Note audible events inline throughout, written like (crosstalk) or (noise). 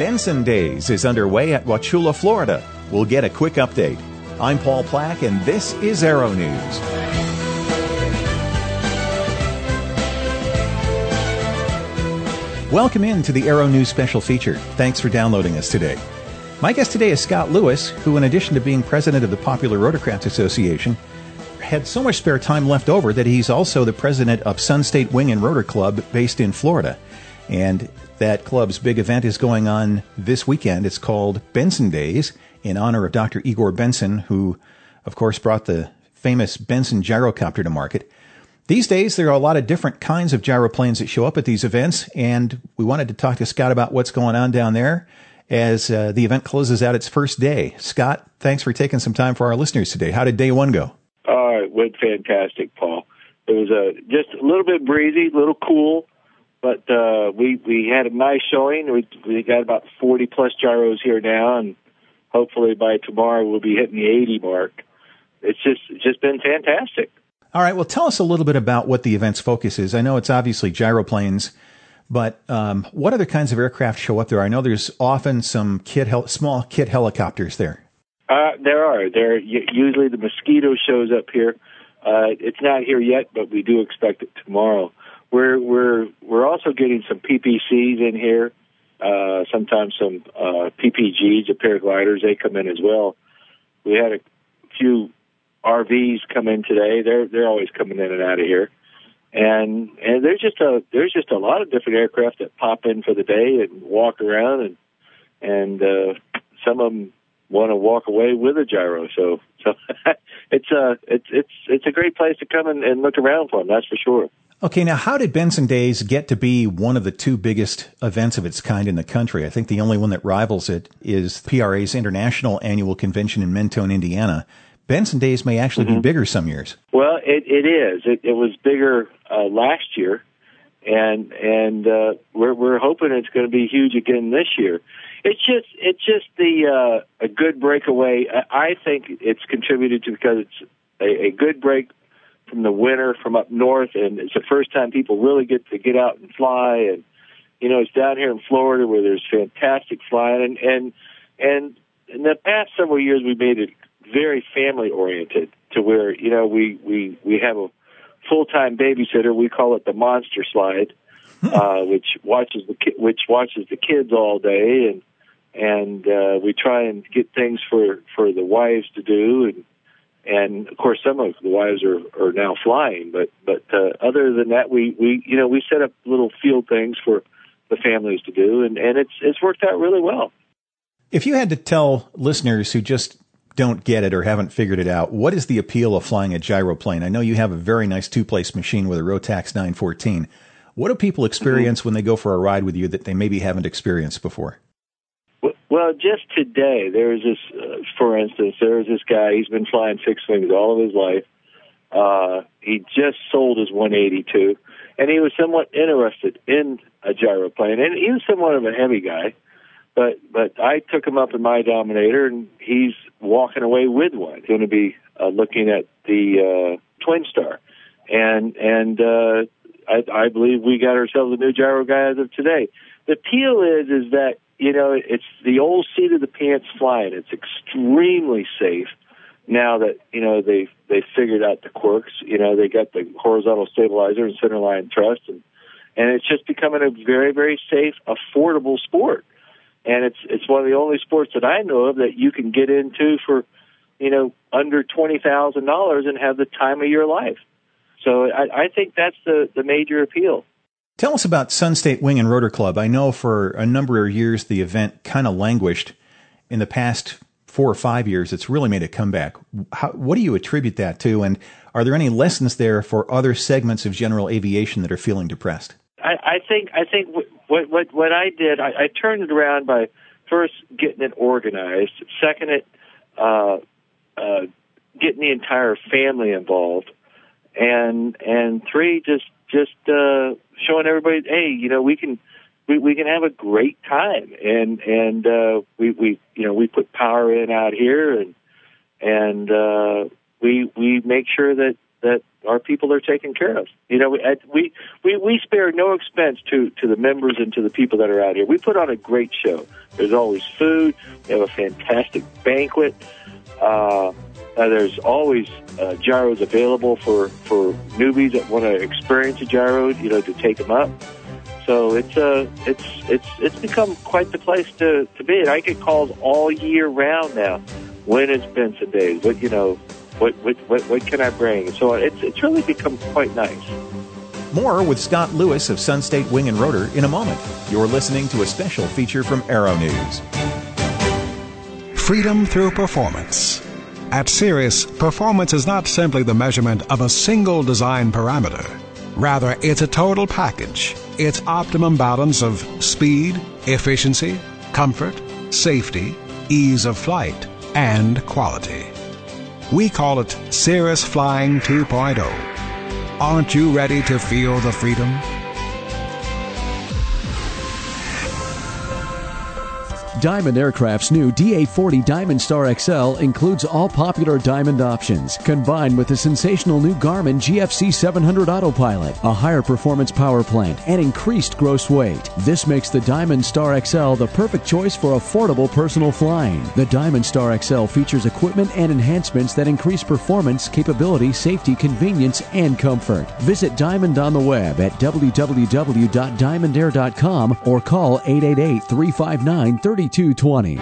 Bensen Days is underway at Wauchula, Florida. We'll get a quick update. I'm Paul Plack, and this is Aero News. Welcome in to the Aero News special feature. Thanks for downloading us today. My guest today is Scott Lewis, who, in addition to being president of the Popular Rotorcraft Association, had so much spare time left over that he's also the president of Sunstate Wing and Rotor Club based in Florida. And that club's big event is going on this weekend. It's called Bensen Days in honor of Dr. Igor Bensen, who, of course, brought the famous Bensen gyrocopter to market. These days, there are a lot of different kinds of gyroplanes that show up at these events, and we wanted to talk to Scott about what's going on down there as uh, the event closes out its first day. Scott, thanks for taking some time for our listeners today. How did day one go? Oh, it went fantastic, Paul. It was uh, just a little bit breezy, a little cool, but uh, we we had a nice showing. We we got about forty plus gyros here now, and hopefully by tomorrow we'll be hitting the eighty mark. It's just it's just been fantastic. All right. Well, tell us a little bit about what the event's focus is. I know it's obviously gyroplanes, but um, what other kinds of aircraft show up there? I know there's often some kit hel- small kit helicopters there. Uh, there are. There usually the mosquito shows up here. Uh, it's not here yet, but we do expect it tomorrow. We're we're we're also getting some PPCs in here. Uh, sometimes some uh, PPGs, the paragliders, they come in as well. We had a few RVs come in today. They're they're always coming in and out of here, and and there's just a there's just a lot of different aircraft that pop in for the day and walk around, and and uh, some of them want to walk away with a gyro. So (laughs) so it's a it's it's it's a great place to come and, and look around for them. That's for sure. Okay, now how did Bensen Days get to be one of the two biggest events of its kind in the country? I think the only one that rivals it is PRA's International Annual Convention in Mentone, Indiana. Benson Days may actually mm-hmm. be bigger some years. Well, it, it is. It, it was bigger uh, last year, and and uh, we're we're hoping it's going to be huge again this year. It's just it's just the uh, a good breakaway. I think it's contributed to because it's a, a good break from the winter from up north, and it's the first time people really get to get out and fly. And you know, it's down here in Florida where there's fantastic flying, and and and in the past several years we made it very family oriented to where you know we we we have a full time babysitter. We call it the monster slide, uh, which watches the ki- which watches the kids all day and and uh, we try and get things for for the wives to do and and of course some of the wives are are now flying but but uh, other than that we we you know we set up little field things for the families to do and and it's it's worked out really well if you had to tell listeners who just don't get it or haven't figured it out, what is the appeal of flying a gyroplane? I know you have a very nice two place machine with a Rotax 914. What do people experience mm-hmm. when they go for a ride with you that they maybe haven't experienced before? Well, just today, there was this, uh, for instance, there was this guy, he's been flying fixed wings all of his life. Uh, he just sold his 182, and he was somewhat interested in a gyroplane, and he was somewhat of a heavy guy. But but I took him up in my Dominator, and he's walking away with one. Going to be uh, looking at the uh, Twin Star, and and uh, I, I believe we got ourselves a new gyro guy as of today. The appeal is is that you know, it's the old seat of the pants flying. It's extremely safe now that you know they they figured out the quirks. You know, they got the horizontal stabilizer and center line thrust, and and it's just becoming a very very safe, affordable sport. And it's it's one of the only sports that I know of that you can get into for you know under twenty thousand dollars and have the time of your life. So I, I think that's the the major appeal. Tell us about Sunstate Wing and Rotor Club. I know for a number of years the event kind of languished. In the past four or five years, it's really made a comeback. How, what do you attribute that to? And are there any lessons there for other segments of general aviation that are feeling depressed? I, I think I think what what what I did, I, I turned it around by first getting it organized, second it uh, uh, getting the entire family involved, and and three just just uh, showing everybody, hey, you know, we can we, we can have a great time, and and uh, we we you know we put power in out here, and and uh, we we make sure that that our people are taken care of. You know, we we we, we spare no expense to to the members and to the people that are out here. We put on a great show. There's always food. We have a fantastic banquet. Uh, uh, there's always uh, gyros available for for newbies that want to experience a gyro. You know, to take them up. So it's uh, it's it's it's become quite the place to to be. And I get calls all year round now. When it's Bensen Days, what you know, what what what, what can I bring? So it's it's really become quite nice. More with Scott Lewis of Sunstate Wing and Rotor in a moment. You're listening to a special feature from Aero News. Freedom through performance. At Cirrus, performance is not simply the measurement of a single design parameter. Rather, it's a total package. It's optimum balance of speed, efficiency, comfort, safety, ease of flight, and quality. We call it Cirrus Flying 2.0. Aren't you ready to feel the freedom? Diamond Aircraft's new DA40 Diamond Star XL includes all popular Diamond options, combined with the sensational new Garmin GFC 700 Autopilot, a higher performance power plant, and increased gross weight. This makes the Diamond Star XL the perfect choice for affordable personal flying. The Diamond Star XL features equipment and enhancements that increase performance, capability, safety, convenience, and comfort. Visit Diamond on the web at www.diamondair.com or call 888 359 3220.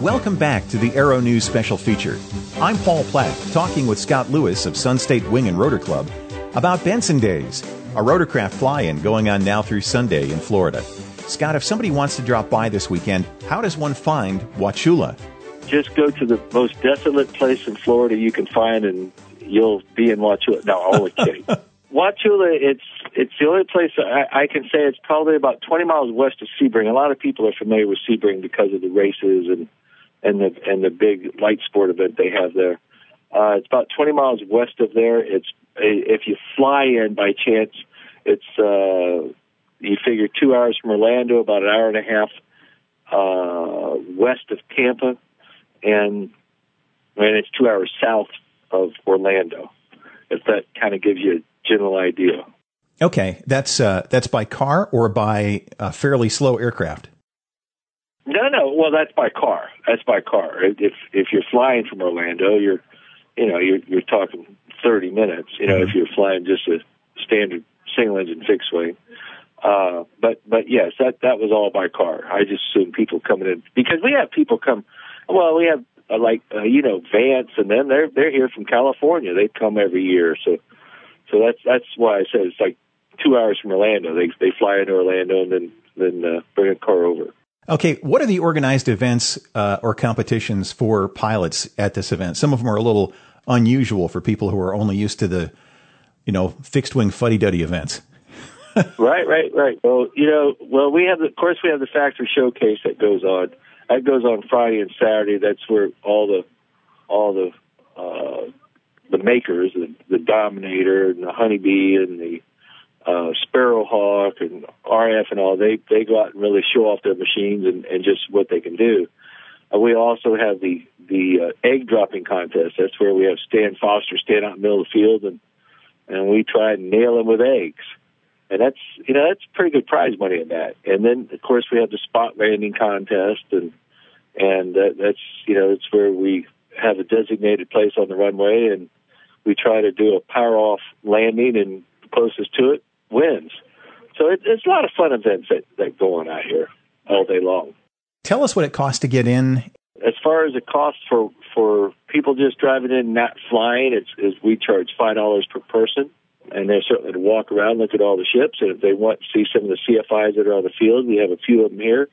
Welcome back to the Aero News special feature. I'm Paul Plack, talking with Scott Lewis of Sunstate Wing and Rotor Club about Bensen Days, a rotorcraft fly-in going on now through Sunday in Florida. Scott, if somebody wants to drop by this weekend, how does one find Wauchula? Just go to the most desolate place in Florida you can find, and you'll be in Wauchula. No, I'm only kidding. (laughs) Wauchula, it's it's the only place I, I can say it's probably about 20 miles west of Sebring. A lot of people are familiar with Sebring because of the races and and the and the big light sport event they have there. Uh, it's about 20 miles west of there. It's if you fly in by chance, it's uh, you figure two hours from Orlando, about an hour and a half uh, west of Tampa, and and it's two hours south of Orlando. If that kind of gives you general idea. Okay, that's uh, that's by car or by a fairly slow aircraft. No, no. Well, that's by car. That's by car. If if you're flying from Orlando, you're, you know, you're you're talking thirty minutes. You know, mm-hmm. if you're flying just a standard single engine fixed wing. Uh, but but yes, that that was all by car. I just assume people coming in because we have people come. Well, we have uh, like uh, you know Vance, and then they're they're here from California. They come every year, so so that's that's why I said it's like two hours from Orlando. They they fly into Orlando and then then uh, bring a car over. Okay, what are the organized events uh, or competitions for pilots at this event? Some of them are a little unusual for people who are only used to the, you know, fixed wing fuddy duddy events. (laughs) right, right, right. Well, you know, well, we have, the, of course, we have the factory showcase that goes on. That goes on Friday and Saturday. That's where all the, all the, uh, the makers, the, the Dominator and the Honeybee and the uh, Sparrowhawk and RF and all, they they go out and really show off their machines and, and just what they can do. Uh, we also have the the uh, egg dropping contest. That's where we have Stan Foster stand out in the middle of the field and and we try and nail them with eggs. And that's you know that's pretty good prize money in that. And then of course we have the spot landing contest and and that, that's you know it's where we have a designated place on the runway and we try to do a power off landing and the closest to it wins. So it, it's a lot of fun events that, that go on out here all day long. Tell us what it costs to get in. As far as the cost for for people just driving in, not flying, it's is we charge five dollars per person, and they're certainly to walk around, look at all the ships, and if they want to see some of the CFIs that are on the field, we have a few of them here.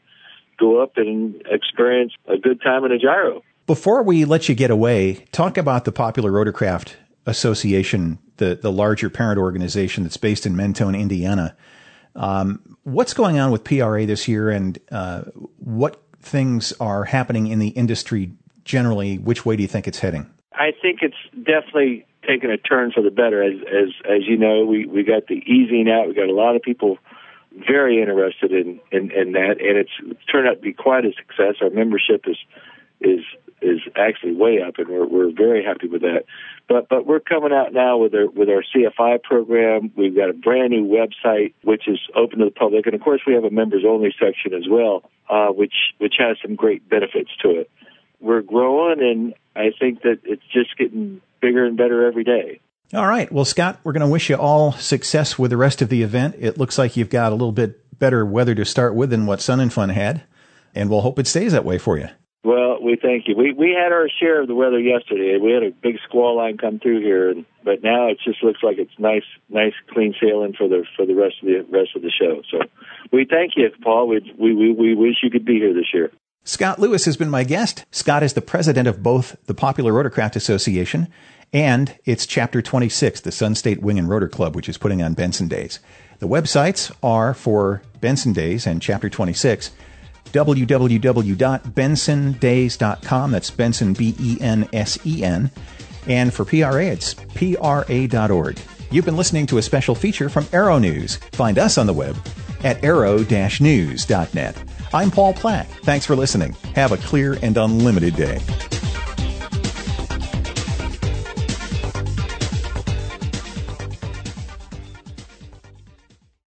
Go up and experience a good time in a gyro. Before we let you get away, talk about the Popular Rotorcraft Association, the, the larger parent organization that's based in Mentone, Indiana. Um, what's going on with PRA this year and uh, what things are happening in the industry generally? Which way do you think it's heading? I think it's definitely taken a turn for the better. As as as you know, we we got the easing out. We got a lot of people very interested in, in, in that, and it's turned out to be quite a success. Our membership is is is actually way up, and we're we're very happy with that. But but we're coming out now with our with our CFI program. We've got a brand new website which is open to the public, and of course we have a members only section as well, uh, which which has some great benefits to it. We're growing, and I think that it's just getting bigger and better every day. All right. Well, Scott, we're going to wish you all success with the rest of the event. It looks like you've got a little bit better weather to start with than what Sun and Fun had, and we'll hope it stays that way for you. We thank you. We we had our share of the weather yesterday. We had a big squall line come through here, but now it just looks like it's nice, nice, clean sailing for the for the rest of the rest of the show. So we thank you, Paul. We we we, we wish you could be here this year. Scott Lewis has been my guest. Scott is the president of both the Popular Rotorcraft Association and its Chapter 26, the Sunstate Wing and Rotor Club, which is putting on Bensen Days. The websites are for Bensen Days and Chapter 26 www.bensendays.com. That's Bensen, B E N S E N. And for PRA, it's pra.org. You've been listening to a special feature from Aero News. Find us on the web at aero-news.net. I'm Paul Plack. Thanks for listening. Have a clear and unlimited day.